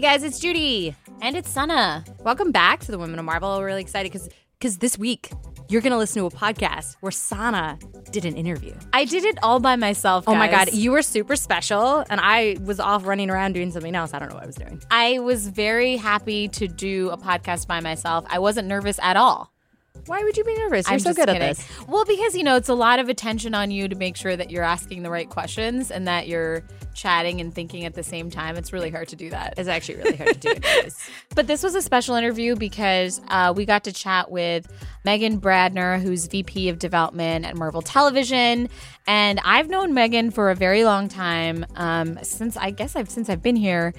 Hey guys, it's Judy. And it's Sana. Welcome back to the Women of Marvel. We're really excited because because this week you're gonna listen to a podcast where Sana did an interview. I did it all by myself. Oh my guys. god, you were super special, and I was off running around doing something else. I don't know what I was doing. I was very happy to do a podcast by myself. I wasn't nervous at all. Why would you be nervous? You're I'm so good kidding. at this. Well, because you know it's a lot of attention on you to make sure that you're asking the right questions and that you're chatting and thinking at the same time. It's really hard to do that. It's actually really hard to do it. But this was a special interview because uh, we got to chat with Megan Bradner, who's VP of Development at Marvel Television, and I've known Megan for a very long time um, since I guess I've since I've been here,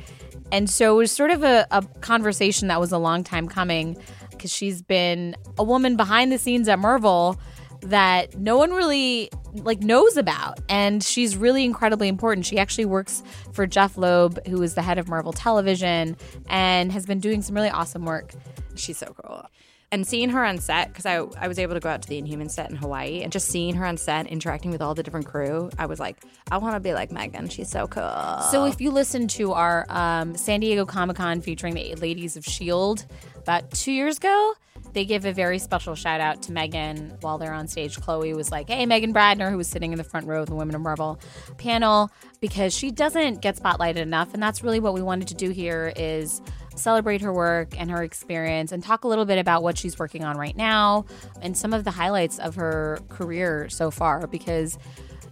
and so it was sort of a, a conversation that was a long time coming because she's been a woman behind the scenes at Marvel that no one really like knows about and she's really incredibly important she actually works for jeff loeb who is the head of marvel television and has been doing some really awesome work She's so cool. And seeing her on set, because I, I was able to go out to the Inhuman set in Hawaii, and just seeing her on set interacting with all the different crew, I was like, I want to be like Megan. She's so cool. so if you listen to our um, san diego comic-con featuring the ladies of shield about two years ago they give a very special shout out to Megan while they're on stage. Chloe was like, Hey, Megan Bradner, who was sitting in the front row of the Women of Marvel panel, because she doesn't get spotlighted enough. And that's really what we wanted to do here is celebrate her work and her experience and talk a little bit about what she's working on right now and some of the highlights of her career so far. Because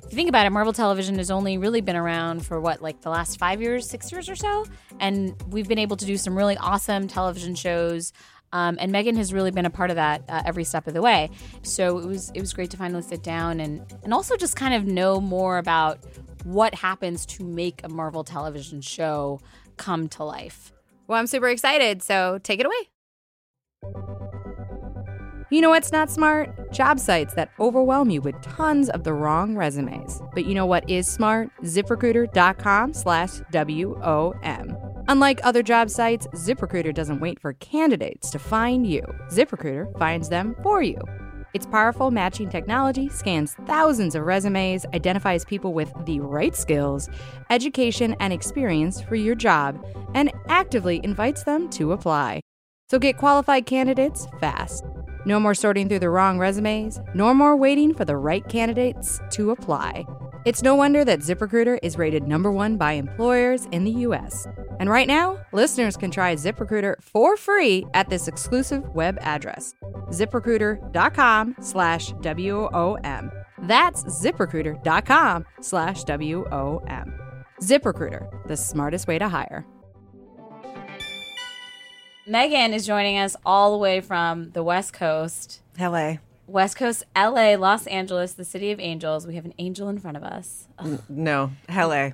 if you think about it, Marvel Television has only really been around for what, like the last five years, six years or so? And we've been able to do some really awesome television shows. Um, and Megan has really been a part of that uh, every step of the way. So it was it was great to finally sit down and and also just kind of know more about what happens to make a Marvel television show come to life. Well, I'm super excited, so take it away. You know what's not smart? Job sites that overwhelm you with tons of the wrong resumes. But you know what is smart? ZipRecruiter.com slash W-O-M. Unlike other job sites, ZipRecruiter doesn't wait for candidates to find you. ZipRecruiter finds them for you. Its powerful matching technology scans thousands of resumes, identifies people with the right skills, education, and experience for your job, and actively invites them to apply. So get qualified candidates fast. No more sorting through the wrong resumes, nor more waiting for the right candidates to apply. It's no wonder that ZipRecruiter is rated number one by employers in the US. And right now, listeners can try ZipRecruiter for free at this exclusive web address, ziprecruiter.com slash W-O-M. That's ziprecruiter.com slash W-O-M. ZipRecruiter, the smartest way to hire. Megan is joining us all the way from the West Coast. LA. West Coast, LA, Los Angeles, the city of angels. We have an angel in front of us. No, LA.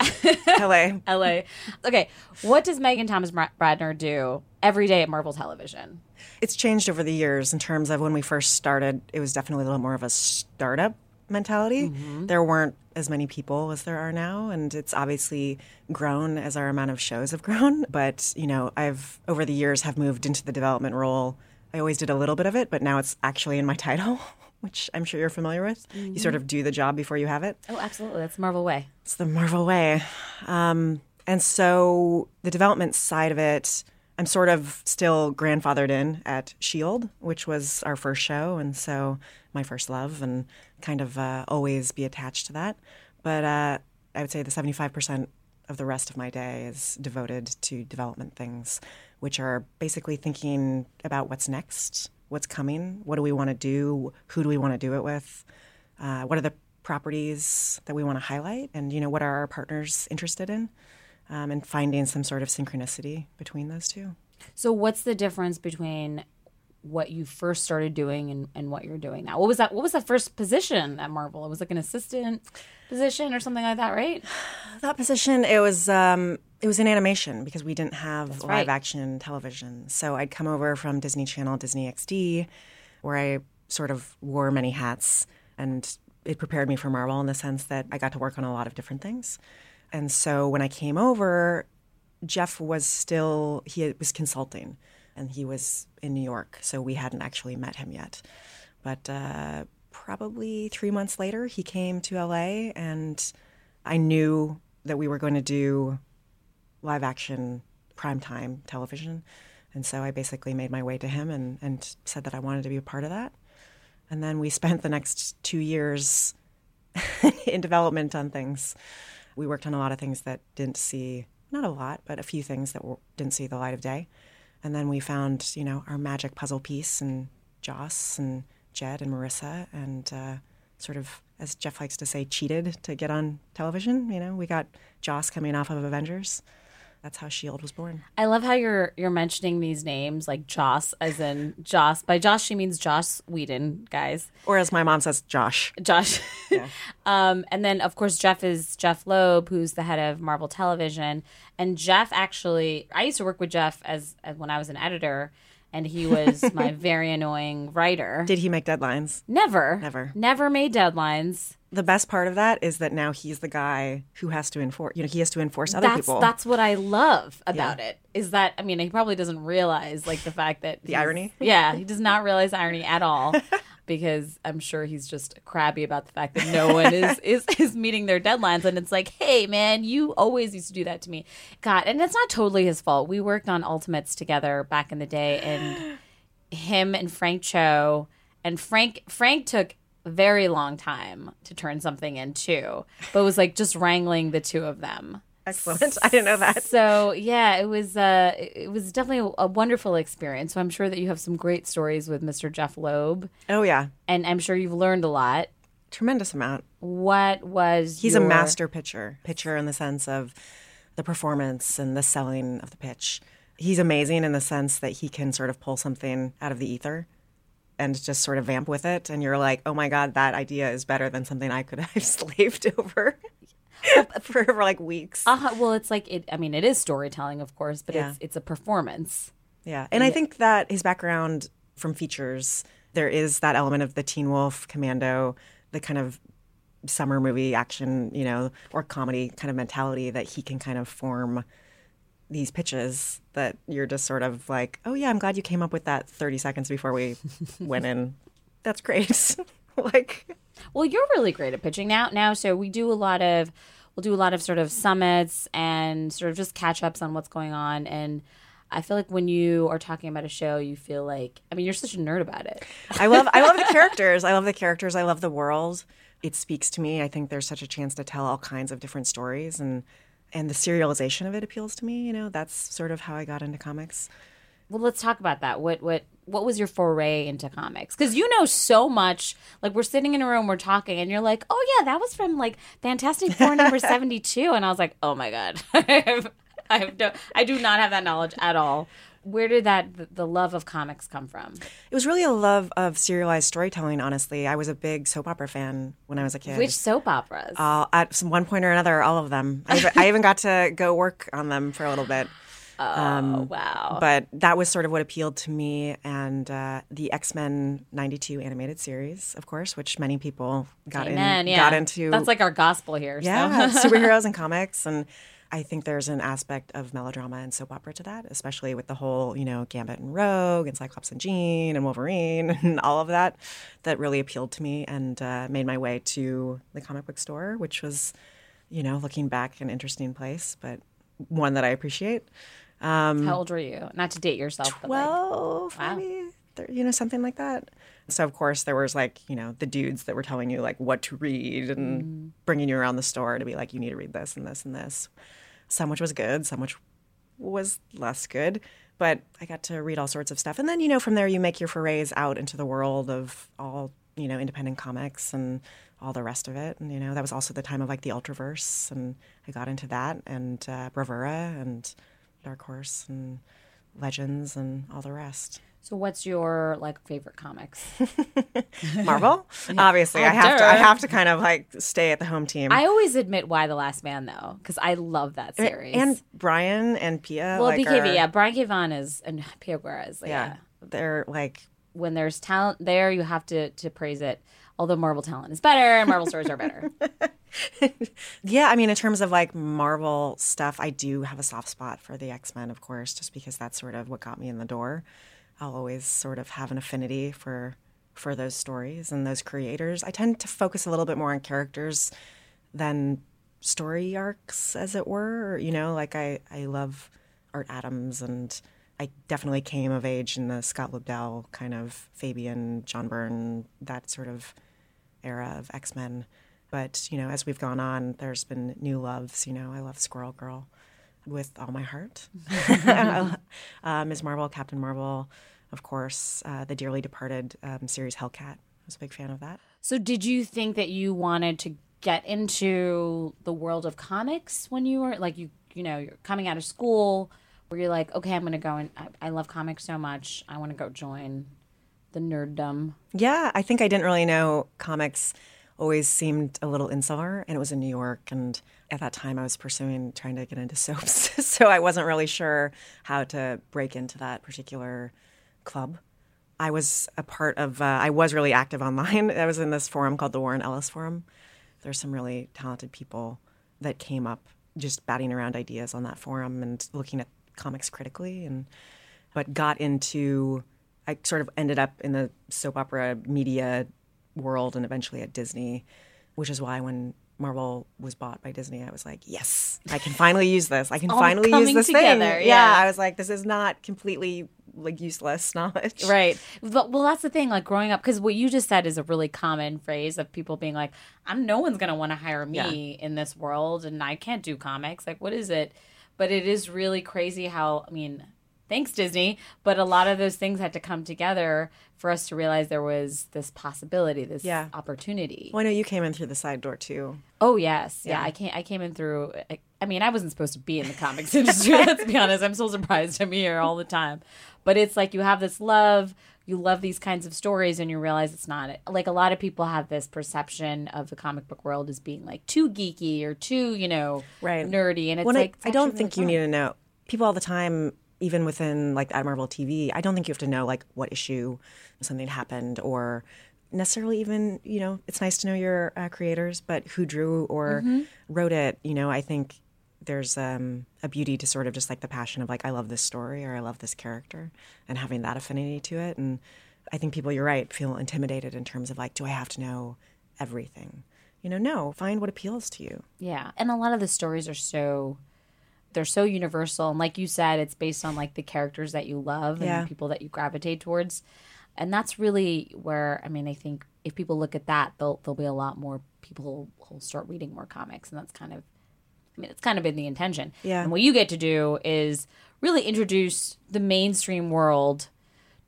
LA. LA. Okay, what does Megan Thomas Bra- Bradner do every day at Marvel Television? It's changed over the years in terms of when we first started, it was definitely a little more of a startup mentality. There weren't as many people as there are now, and it's obviously grown as our amount of shows have grown. But, you know, I've over the years have moved into the development role. I always did a little bit of it, but now it's actually in my title, which I'm sure you're familiar with. You sort of do the job before you have it. Oh, absolutely. That's Marvel way. It's the Marvel way. Um, and so the development side of it, I'm sort of still grandfathered in at S.H.I.E.L.D., which was our first show. And so my first love, and kind of uh, always be attached to that. But uh, I would say the 75% of the rest of my day is devoted to development things, which are basically thinking about what's next, what's coming, what do we want to do, who do we want to do it with, uh, what are the properties that we want to highlight, and you know what are our partners interested in, um, and finding some sort of synchronicity between those two. So, what's the difference between what you first started doing and, and what you're doing now? What was that? What was that first position at Marvel? It was like an assistant position or something like that, right? That position, it was um, it was in animation because we didn't have live right. action television. So I'd come over from Disney Channel, Disney XD, where I sort of wore many hats, and it prepared me for Marvel in the sense that I got to work on a lot of different things. And so when I came over, Jeff was still he was consulting, and he was in New York, so we hadn't actually met him yet. But uh, probably three months later, he came to LA, and I knew that we were going to do live action primetime television. And so I basically made my way to him and, and said that I wanted to be a part of that. And then we spent the next two years in development on things. We worked on a lot of things that didn't see, not a lot, but a few things that were, didn't see the light of day. And then we found, you know, our magic puzzle piece and Joss and Jed and Marissa and uh, sort of, as Jeff likes to say, cheated to get on television. You know, we got Joss coming off of Avengers that's how Shield was born. I love how you're you're mentioning these names like Joss, as in Joss. By Joss, she means Joss Whedon, guys. Or as my mom says, Josh. Josh. Yeah. um, and then of course Jeff is Jeff Loeb, who's the head of Marvel Television. And Jeff actually, I used to work with Jeff as, as when I was an editor and he was my very annoying writer. Did he make deadlines? Never. Never. Never made deadlines. The best part of that is that now he's the guy who has to enforce, you know, he has to enforce other that's, people. That's what I love about yeah. it. Is that I mean, he probably doesn't realize like the fact that the irony? Yeah, he does not realize irony at all. because I'm sure he's just crabby about the fact that no one is, is is meeting their deadlines. And it's like, hey man, you always used to do that to me. God, and it's not totally his fault. We worked on Ultimates together back in the day, and him and Frank Cho and Frank Frank took very long time to turn something in too, but was like just wrangling the two of them. Excellent. I didn't know that. So yeah, it was uh, it was definitely a, a, wonderful experience. So I'm sure that you have some great stories with Mr. Jeff Loeb. Oh yeah, and I'm sure you've learned a lot. Tremendous amount. What was he's your... a master pitcher. Pitcher in the sense of the performance and the selling of the pitch. He's amazing in the sense that he can sort of pull something out of the ether and just sort of vamp with it and you're like oh my god that idea is better than something i could have slaved over for, for like weeks. Uh, well, it's like it. I mean, it is storytelling, of course, but yeah. it's it's a performance. Yeah, and I think that his background from features, there is that element of the Teen Wolf, Commando, the kind of summer movie action, you know, or comedy kind of mentality that he can kind of form these pitches that you're just sort of like, oh yeah, I'm glad you came up with that 30 seconds before we went in. That's great. like, well, you're really great at pitching now. Now, so we do a lot of we'll do a lot of sort of summits and sort of just catch ups on what's going on and I feel like when you are talking about a show, you feel like I mean you're such a nerd about it. I love I love the characters. I love the characters. I love the world. It speaks to me. I think there's such a chance to tell all kinds of different stories and and the serialization of it appeals to me, you know. That's sort of how I got into comics. Well, let's talk about that. What what what was your foray into comics? Because you know so much. Like we're sitting in a room, we're talking, and you're like, "Oh yeah, that was from like Fantastic Four number 72," and I was like, "Oh my god, I have, I have no, I do not have that knowledge at all." Where did that the love of comics come from? It was really a love of serialized storytelling. Honestly, I was a big soap opera fan when I was a kid. Which soap operas? Uh, at some one point or another, all of them. I I even got to go work on them for a little bit. Oh, um, wow. But that was sort of what appealed to me. And uh, the X Men 92 animated series, of course, which many people got, Amen, in, yeah. got into. That's like our gospel here. Yeah, so. superheroes and comics. And I think there's an aspect of melodrama and soap opera to that, especially with the whole, you know, Gambit and Rogue and Cyclops and Jean and Wolverine and all of that, that really appealed to me and uh, made my way to the comic book store, which was, you know, looking back, an interesting place, but one that I appreciate. Um, How old were you? Not to date yourself. Twelve, like, maybe. Wow. You know, something like that. So of course there was like you know the dudes that were telling you like what to read and mm. bringing you around the store to be like you need to read this and this and this. Some which was good, some which was less good. But I got to read all sorts of stuff, and then you know from there you make your forays out into the world of all you know independent comics and all the rest of it. And you know that was also the time of like the Ultraverse, and I got into that and uh, Bravura and Dark Horse and Legends and all the rest. So, what's your like favorite comics? Marvel, obviously. Oh, I have to. I have to kind of like stay at the home team. I always admit Y: the Last Man though, because I love that series. And Brian and Pia. Well, like, BKV, are, yeah. Brian K. Vaughan is and Pia Guerra is. Yeah, yeah, they're like when there's talent there, you have to to praise it. Although Marvel talent is better and Marvel stories are better. yeah, I mean, in terms of like Marvel stuff, I do have a soft spot for the X Men, of course, just because that's sort of what got me in the door. I'll always sort of have an affinity for for those stories and those creators. I tend to focus a little bit more on characters than story arcs, as it were. You know, like I I love Art Adams, and I definitely came of age in the Scott Lobdell kind of Fabian, John Byrne, that sort of era of X Men. But you know, as we've gone on, there's been new loves. You know, I love Squirrel Girl with all my heart. uh, Ms. Marvel, Captain Marvel, of course, uh, the dearly departed um, series Hellcat. I was a big fan of that. So, did you think that you wanted to get into the world of comics when you were like you you know you're coming out of school, where you're like, okay, I'm going to go and I, I love comics so much, I want to go join the nerddom. Yeah, I think I didn't really know comics always seemed a little insular and it was in New York and at that time I was pursuing trying to get into soaps so I wasn't really sure how to break into that particular club. I was a part of uh, I was really active online. I was in this forum called the Warren Ellis Forum. There's some really talented people that came up just batting around ideas on that forum and looking at comics critically and but got into I sort of ended up in the soap opera media world and eventually at Disney, which is why when Marvel was bought by Disney, I was like, yes, I can finally use this. I can all finally use this together, thing. yeah. I was like, this is not completely like useless knowledge. Right. But, well, that's the thing. Like growing up, because what you just said is a really common phrase of people being like, "I'm no one's gonna want to hire me in this world, and I can't do comics. Like, what is it?" But it is really crazy how I mean, thanks Disney, but a lot of those things had to come together for us to realize there was this possibility, this Yeah. opportunity. Well, I know you came in through the side door too. Oh yes, yeah. Yeah. I came. I came in through. I, I mean, I wasn't supposed to be in the comics industry. let's be honest. I'm so surprised I'm here all the time. But it's like you have this love. You love these kinds of stories, and you realize it's not like a lot of people have this perception of the comic book world as being like too geeky or too, you know, Right. nerdy. And it's Well, I- like I, don't think you oh. need to know. People all the time, even within like at Marvel TV, I don't think you have to know like what issue something happened or necessarily even you know it's nice to know your uh, creators, but who drew or wrote it. You know, I think there's um, a beauty to sort of just like the passion of like I love this story or I love this character and having that affinity to it. And I think people, you're right, feel intimidated in terms of like, do I have to know everything? You know, no. Find what appeals to you. Yeah, and a lot of the stories are so they're so universal, and like you said, it's based on like the characters that you love and Yeah. people that you gravitate towards, and that's really where I mean, I think if people look at that, they'll there'll be a lot more people who'll start reading more comics, and that's kind of, I mean, it's kind of been the intention. Yeah. And what you get to do is really introduce the mainstream world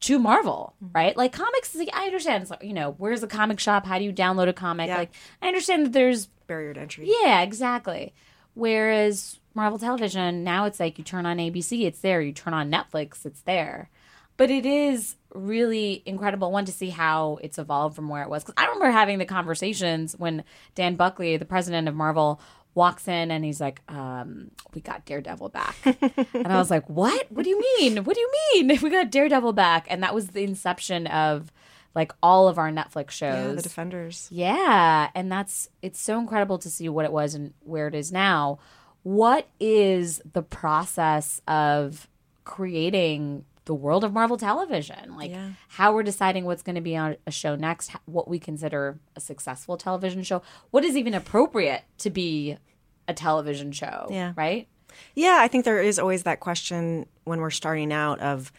to Marvel, Mm-hmm. right? Like comics, like, I understand. It's like, you know, where's the comic shop? How do you download a comic? Yeah. Like, I understand that there's Barrier to entry. yeah, exactly. Whereas Marvel Television, now it's like you turn on ABC, it's there. You turn on Netflix, it's there. But it is really incredible one to see how it's evolved from where it was. Because I remember having the conversations when Dan Buckley, the president of Marvel, walks in and he's like, um, "We got Daredevil back," and I was like, "What? What do you mean? What do you mean? We got Daredevil back?" And that was the inception of like all of our Netflix shows. Yeah, the Defenders. Yeah, and that's it's so incredible to see what it was and where it is now. What is the process of creating the world of Marvel television? Like Yeah. how we're deciding what's going to be on a show next, what we consider a successful television show, what is even appropriate to be a television show, Yeah. right? Yeah, I think there is always that question when we're starting out of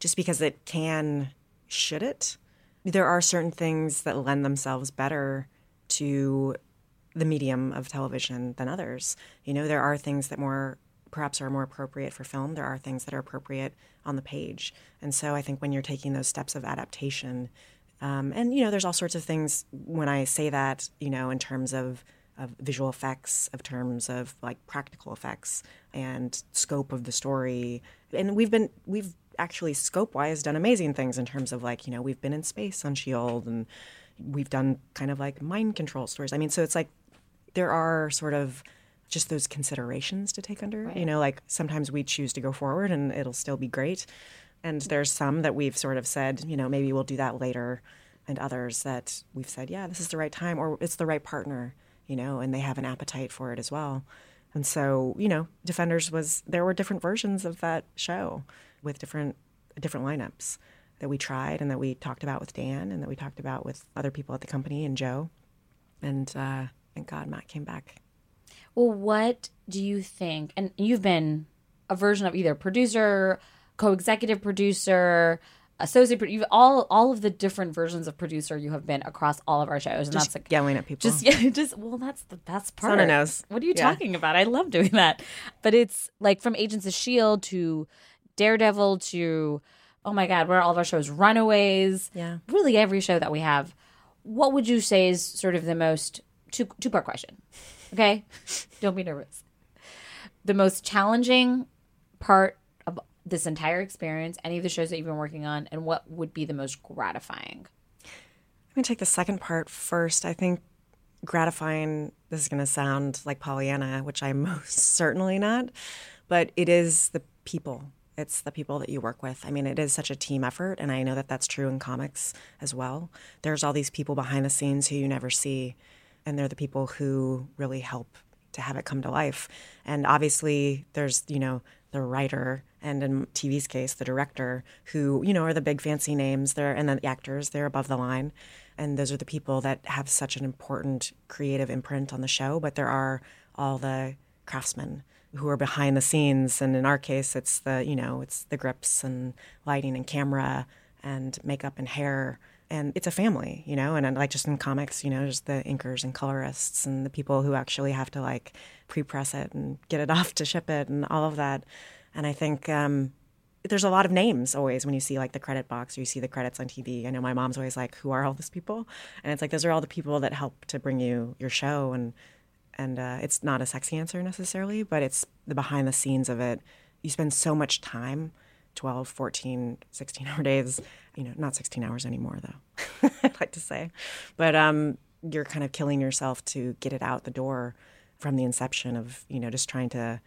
just because it can, should it? There are certain things that lend themselves better to the medium of television than others. You know, there are things that more perhaps are more appropriate for film. There are things that are appropriate on the page. And so I think when you're taking those steps of adaptation, um, and you know, there's all sorts of things when I say that, you know, in terms of of visual effects, of terms of like practical effects and scope of the story. And we've been we've actually scope wise done amazing things in terms of like, you know, we've been in space on Shield and we've done kind of like mind control stories. I mean, so it's like there are sort of just those considerations to take under. You know, like sometimes we choose to go forward and it'll still be great. And there's some that we've sort of said, you know, maybe we'll do that later. And others that we've said, yeah, this is the right time or it's the right partner, you know, and they have an appetite for it as well. And so, you know, Defenders was, there were different versions of that show with different, different lineups that we tried and that we talked about with Dan and that we talked about with other people at the company and Joe. And uh, thank God Matt came back. Well, what do you think? And you've been a version of either producer, co-executive producer, associate producer, you've all all of the different versions of producer you have been across all of our shows, and Just that's like yelling at people. just yeah, just well, that's the best part. Someone knows. What are you Yeah. talking about? I love doing that. But it's like from Agents of Shield to Daredevil to oh my god, where are all of our shows? Runaways. Yeah. Really every show that we have. What would you say is sort of the most two two part question? Okay? Don't be nervous. The most challenging part of this entire experience, any of the shows that you've been working on, and what would be the most gratifying? I'm to take the second part first. I think gratifying, this is to sound like Pollyanna, which I'm most certainly not, but it is the people. It's the people that you work with. I mean, it is such a team effort, and I know that that's true in comics as well. There's all these people behind the scenes who you never see, and they're the people who really help to have it come to life. And obviously, there's, you know, the writer and in TV's case, the director, who, you know, are the big fancy names there, and then the actors, they're above the line. And those are the people that have such an important creative imprint on the show. But there are all the craftsmen who are behind the scenes. And in our case, it's the, you know, it's the grips and lighting and camera and makeup and hair and it's a family, you know, and, and like just in comics, you know, just the inkers and colorists and the people who actually have to like pre-press it and get it off to ship it and all of that. And I think um, there's a lot of names always when you see like the credit box or you see the credits on TV. I know my mom's always like, "Who are all these people?" And it's like those are all the people that help to bring you your show, and and uh, it's not a sexy answer necessarily, but it's the behind the scenes of it. You spend so much time 12, 14, 16 hour days. You know, not 16 hours anymore, though, I'd like to say. But um, you're kind of killing yourself to get it out the door from the inception of, you know, just trying to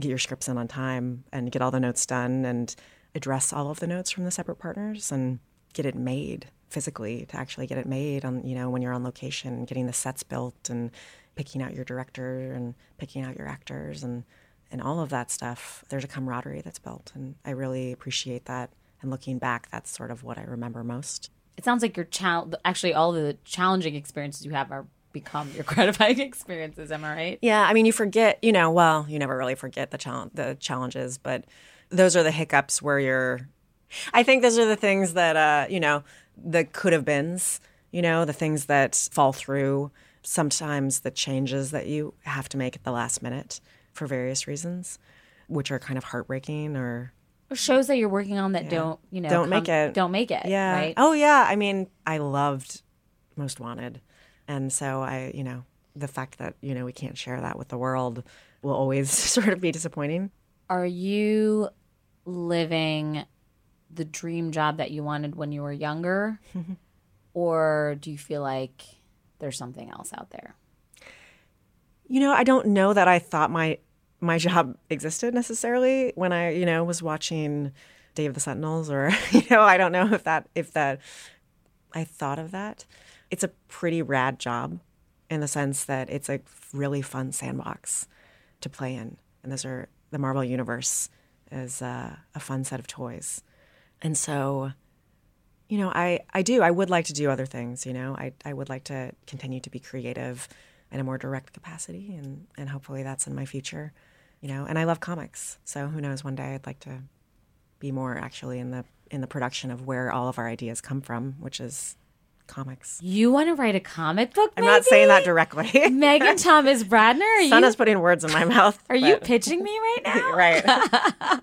get your scripts in on time and get all the notes done and address all of the notes from the separate partners and get it made physically to actually get it made on, you know, when you're on location, getting the sets built and picking out your director and picking out your actors and and all of that stuff, there's a camaraderie that's built. And I really appreciate that. And looking back, that's sort of what I remember most. It sounds like your child, actually all the challenging experiences you have are become your gratifying experiences. Am I right? Yeah, I mean, you forget, you know, well, you never really forget the challenge, the challenges, but those are the hiccups where you're. I think those are the things that, uh, you know, the could have beens, you know, the things that fall through. Sometimes the changes that you have to make at the last minute for various reasons, which are kind of heartbreaking or shows that you're working on that don't you know Don't make it. Don't make it. Yeah. Right. Oh yeah. I mean, I loved Most Wanted, and so I, you know, the fact that you know we can't share that with the world will always sort of be disappointing. Are you living the dream job that you wanted when you were younger, or do you feel like there's something else out there? You know, I don't know that I thought my my job existed necessarily when I, you know, was watching Day of the Sentinels, or you know, I don't know if that if that I thought of that. It's a pretty rad job in the sense that it's a really fun sandbox to play in, and those are the Marvel universe is uh, a fun set of toys, and so. You know, I, I do. I would like to do other things. You know, I, I would like to continue to be creative in a more direct capacity, and, and hopefully that's in my future. You know, and I love comics, so who knows? One day I'd like to be more actually in the in the production of where all of our ideas come from, which is comics. You want to write a comic book? I'm not saying that directly. Megan Thomas Bradner, are Son you is putting words in my mouth. are you pitching me right now? right? Uh,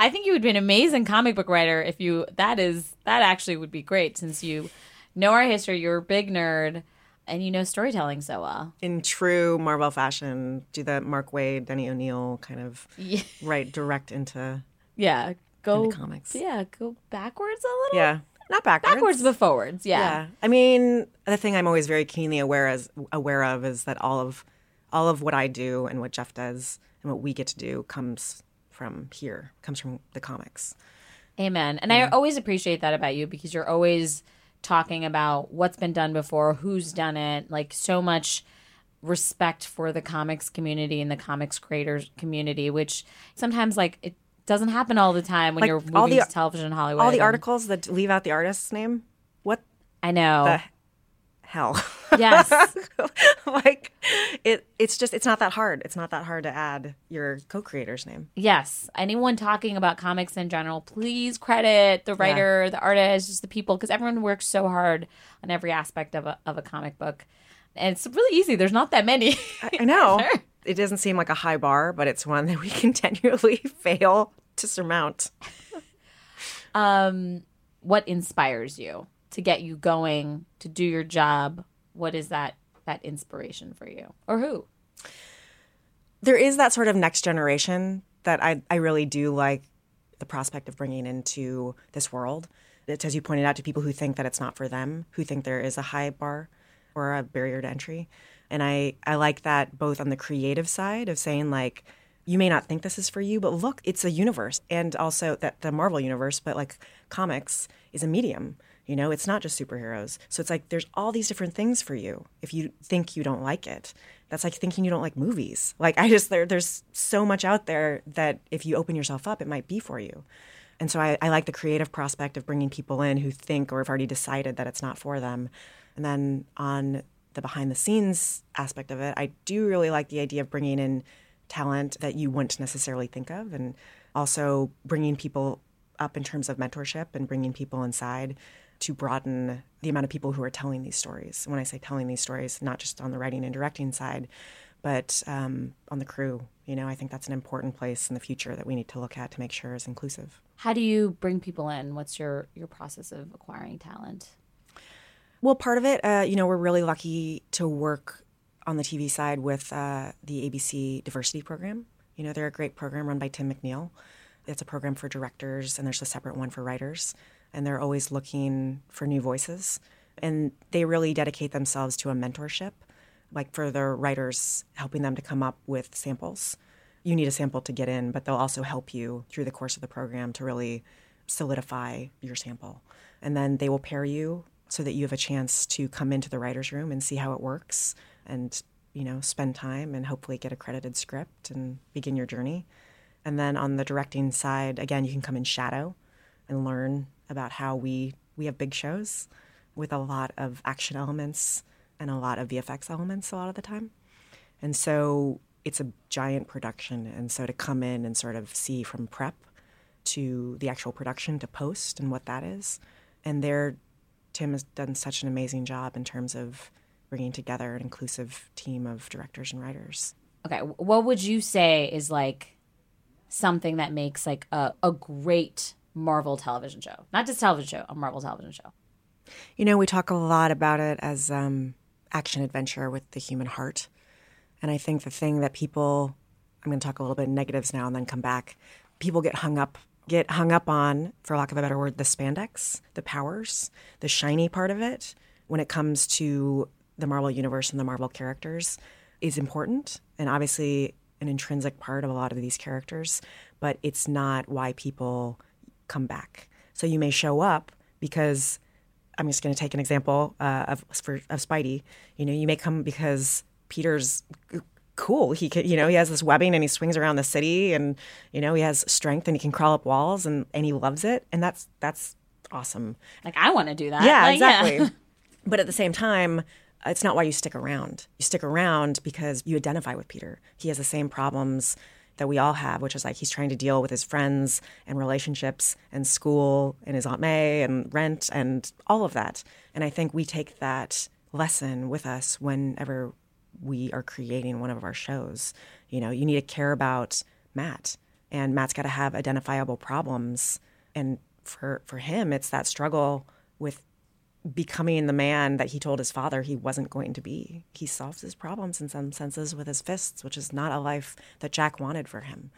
I think you would be an amazing comic book writer if you. That is that actually would be great since you know our history. You're a big nerd and you know storytelling so well. in true Marvel fashion, do the Mark Waid, Denny O'Neil kind of Yeah, right direct into yeah. Go into comics. Yeah, go backwards a little. Yeah, not backwards. backwards but forwards. Yeah. Yeah. I mean, the thing I'm always very keenly aware as aware of is that all of all of what I do and what Jeff does and what we get to do comes from here, comes from the comics. Amen. And I always appreciate that about you because you're always talking about what's been done before, who's done it, like so much respect for the comics community and the comics creators community, which sometimes like it doesn't happen all the time when Like, you're all moving the- to television in Hollywood. All the and- articles that leave out the artist's name, what I know. the hell. Yes. like it it's just it's not that hard. It's not that hard to add your co-creator's name. Yes. Anyone talking about comics in general, please credit the writer, the artist, just the people, because everyone works so hard on every aspect of a, of a comic book. And it's really easy. There's not that many. I know. It doesn't seem like a high bar, but it's one that we continually fail to surmount. um, what inspires you to get you going to do your job? What is that that inspiration for you, or who? There is that sort of next generation that I I really do like the prospect of bringing into this world. It's as you pointed out to people who think that it's not for them, who think there is a high bar or a barrier to entry. And I, I like that both on the creative side of saying like you may not think this is for you, but look, it's a universe. And also that the Marvel universe, but like comics is a medium. You know, it's not just superheroes. So it's like there's all these different things for you if you think you don't like it. That's like thinking you don't like movies. Like I just there there's so much out there that if you open yourself up, it might be for you. And so I, I like the creative prospect of bringing people in who think or have already decided that it's not for them. And then on the behind the scenes aspect of it, I do really like the idea of bringing in talent that you wouldn't necessarily think of and also bringing people up in terms of mentorship and bringing people inside to broaden the amount of people who are telling these stories. When I say telling these stories, not just on the writing and directing side, but um, on the crew. You know, I think that's an important place in the future that we need to look at to make sure is inclusive. How do you bring people in? What's your your process of acquiring talent? Well, part of it, uh, you know, we're really lucky to work on the TV side with uh, the ABC Diversity Program. You know, they're a great program run by Tim McNeil. It's a program for directors, and there's a separate one for writers. And they're always looking for new voices. And they really dedicate themselves to a mentorship, like for their writers, helping them to come up with samples. You need a sample to get in, but they'll also help you through the course of the program to really solidify your sample. And then they will pair you so that you have a chance to come into the writer's room and see how it works and you know spend time and hopefully get a credited script and begin your journey and then on the directing side again you can come in shadow and learn about how we we have big shows with a lot of action elements and a lot of VFX elements a lot of the time. And so it's a giant production. And so to come in and sort of see from prep to the actual production to post and what that is. And they're Tim has done such an amazing job in terms of bringing together an inclusive team of directors and writers. Okay, what would you say is like something that makes like a, a great Marvel television show? Not just television show, a Marvel television show. You know, we talk a lot about it as um, action adventure with the human heart. And I think the thing that people, I'm going to talk a little bit negatives now and then come back. People get hung up get hung up on, for lack of a better word, the spandex, the powers, the shiny part of it when it comes to the Marvel universe and the Marvel characters is important and obviously an intrinsic part of a lot of these characters, but it's not why people come back. So you may show up because I'm just going to take an example uh, of for, of Spidey. You know, you may come because Peter's cool. He can, you know, he has this webbing and he swings around the city and, you know, he has strength and he can crawl up walls and, and he loves it. And that's, that's awesome. Like, I want to do that. Yeah, Like, exactly. but at the same time, it's not why you stick around. You stick around because you identify with Peter. He has the same problems that we all have, which is like he's trying to deal with his friends and relationships and school and his Aunt May and rent and all of that. And I think we take that lesson with us whenever we are creating one of our shows. You know, you need to care about Matt, and Matt's got to have identifiable problems. And for for him, it's that struggle with becoming the man that he told his father he wasn't going to be. He solves his problems in some senses with his fists, which is not a life that Jack wanted for him.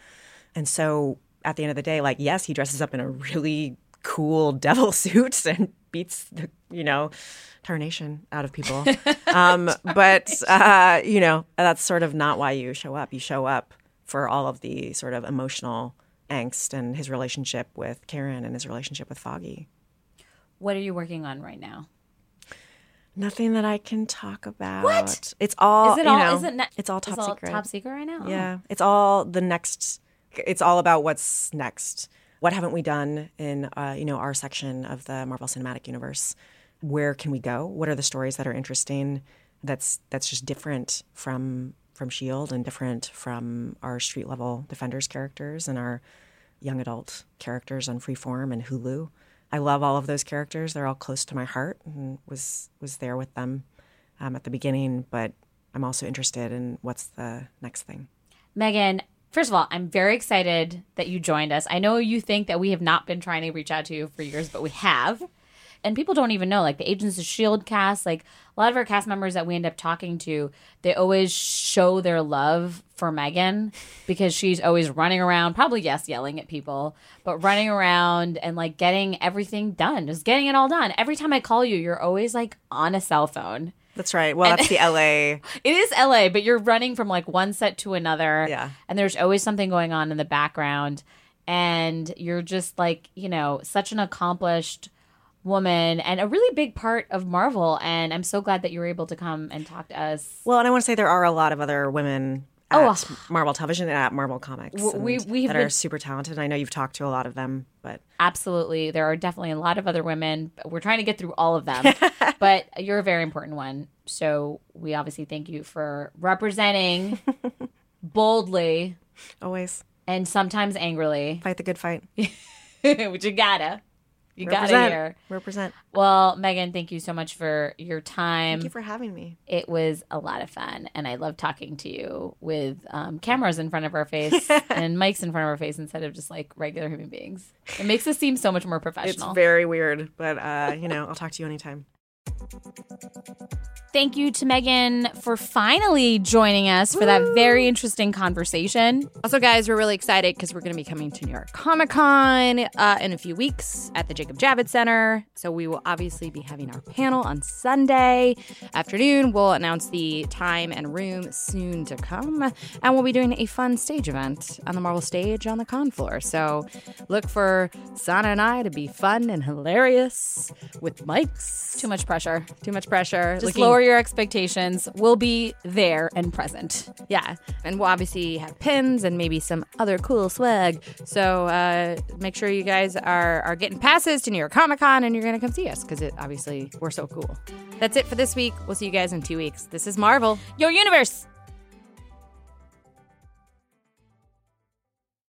And so at the end of the day, like, yes, he dresses up in a really cool devil suit and beats the, you know, tarnation out of people. um, but, uh, you know, that's sort of not why you show up. You show up for all of the sort of emotional angst and his relationship with Karen and his relationship with Foggy. What are you working on right now? Nothing that I can talk about. What? It's all. Is it you all? know, is it ne- it's all top all secret. Top secret right now. Oh. Yeah, it's all the next. It's all about what's next. What haven't we done in uh, you know our section of the Marvel Cinematic Universe? where can we go? What are the stories that are interesting? That's that's just different from from Shield and different from our street level defenders characters and our young adult characters on Freeform and Hulu. I love all of those characters. They're all close to my heart and was was there with them um, at the beginning. But I'm also interested in what's the next thing. Megan, first of all, I'm very excited that you joined us. I know you think that we have not been trying to reach out to you for years, but we have. And people don't even know, like the Agents of S.H.I.E.L.D. cast, like a lot of our cast members that we end up talking to, they always show their love for Megan because she's always running around, probably, yes, yelling at people, but running around and like getting everything done, just getting it all done. Every time I call you, you're always like on a cell phone. That's right. Well, that's the LA. It is LA, but you're running from like one set to another. Yeah. And there's always something going on in the background. And you're just like, you know, such an accomplished woman and a really big part of Marvel. And I'm so glad that you were able to come and talk to us. Well, and I want to say there are a lot of other women Oh, at uh-huh. Marvel Television and at Marvel Comics we- we that been- are super talented. I know you've talked to a lot of them, but Absolutely. There are definitely a lot of other women. but We're trying to get through all of them, but you're a very important one. So we obviously thank you for representing boldly always and sometimes angrily, fight the good fight. which you gotta. You gotta Represent. hear. Represent. Well, Megan, thank you so much for your time. Thank you for having me. it was a lot of fun, and I love talking to you with um, cameras in front of our face and mics in front of our face instead of just like regular human beings. It makes us seem so much more professional. It's very weird, but uh, you know, I'll talk to you anytime. Thank you to Megan for finally joining us for that very interesting conversation. Also, guys, we're really excited because we're going to be coming to New York Comic Con uh, in a few weeks at the Jacob Javits Center. So, we will obviously be having our panel on Sunday afternoon. We'll announce the time and room soon to come. And we'll be doing a fun stage event on the Marvel stage on the con floor. So, look for Sana and I to be fun and hilarious with mics. Too much pressure. Too much pressure. Just Looking- lower your expectations. We'll be there and present. Yeah. And we'll obviously have pins and maybe some other cool swag. So uh, make sure you guys are, are getting passes to New York Comic Con and you're going to come see us because it obviously we're so cool. That's it for this week. We'll see you guys in two weeks. This is Marvel. Your universe.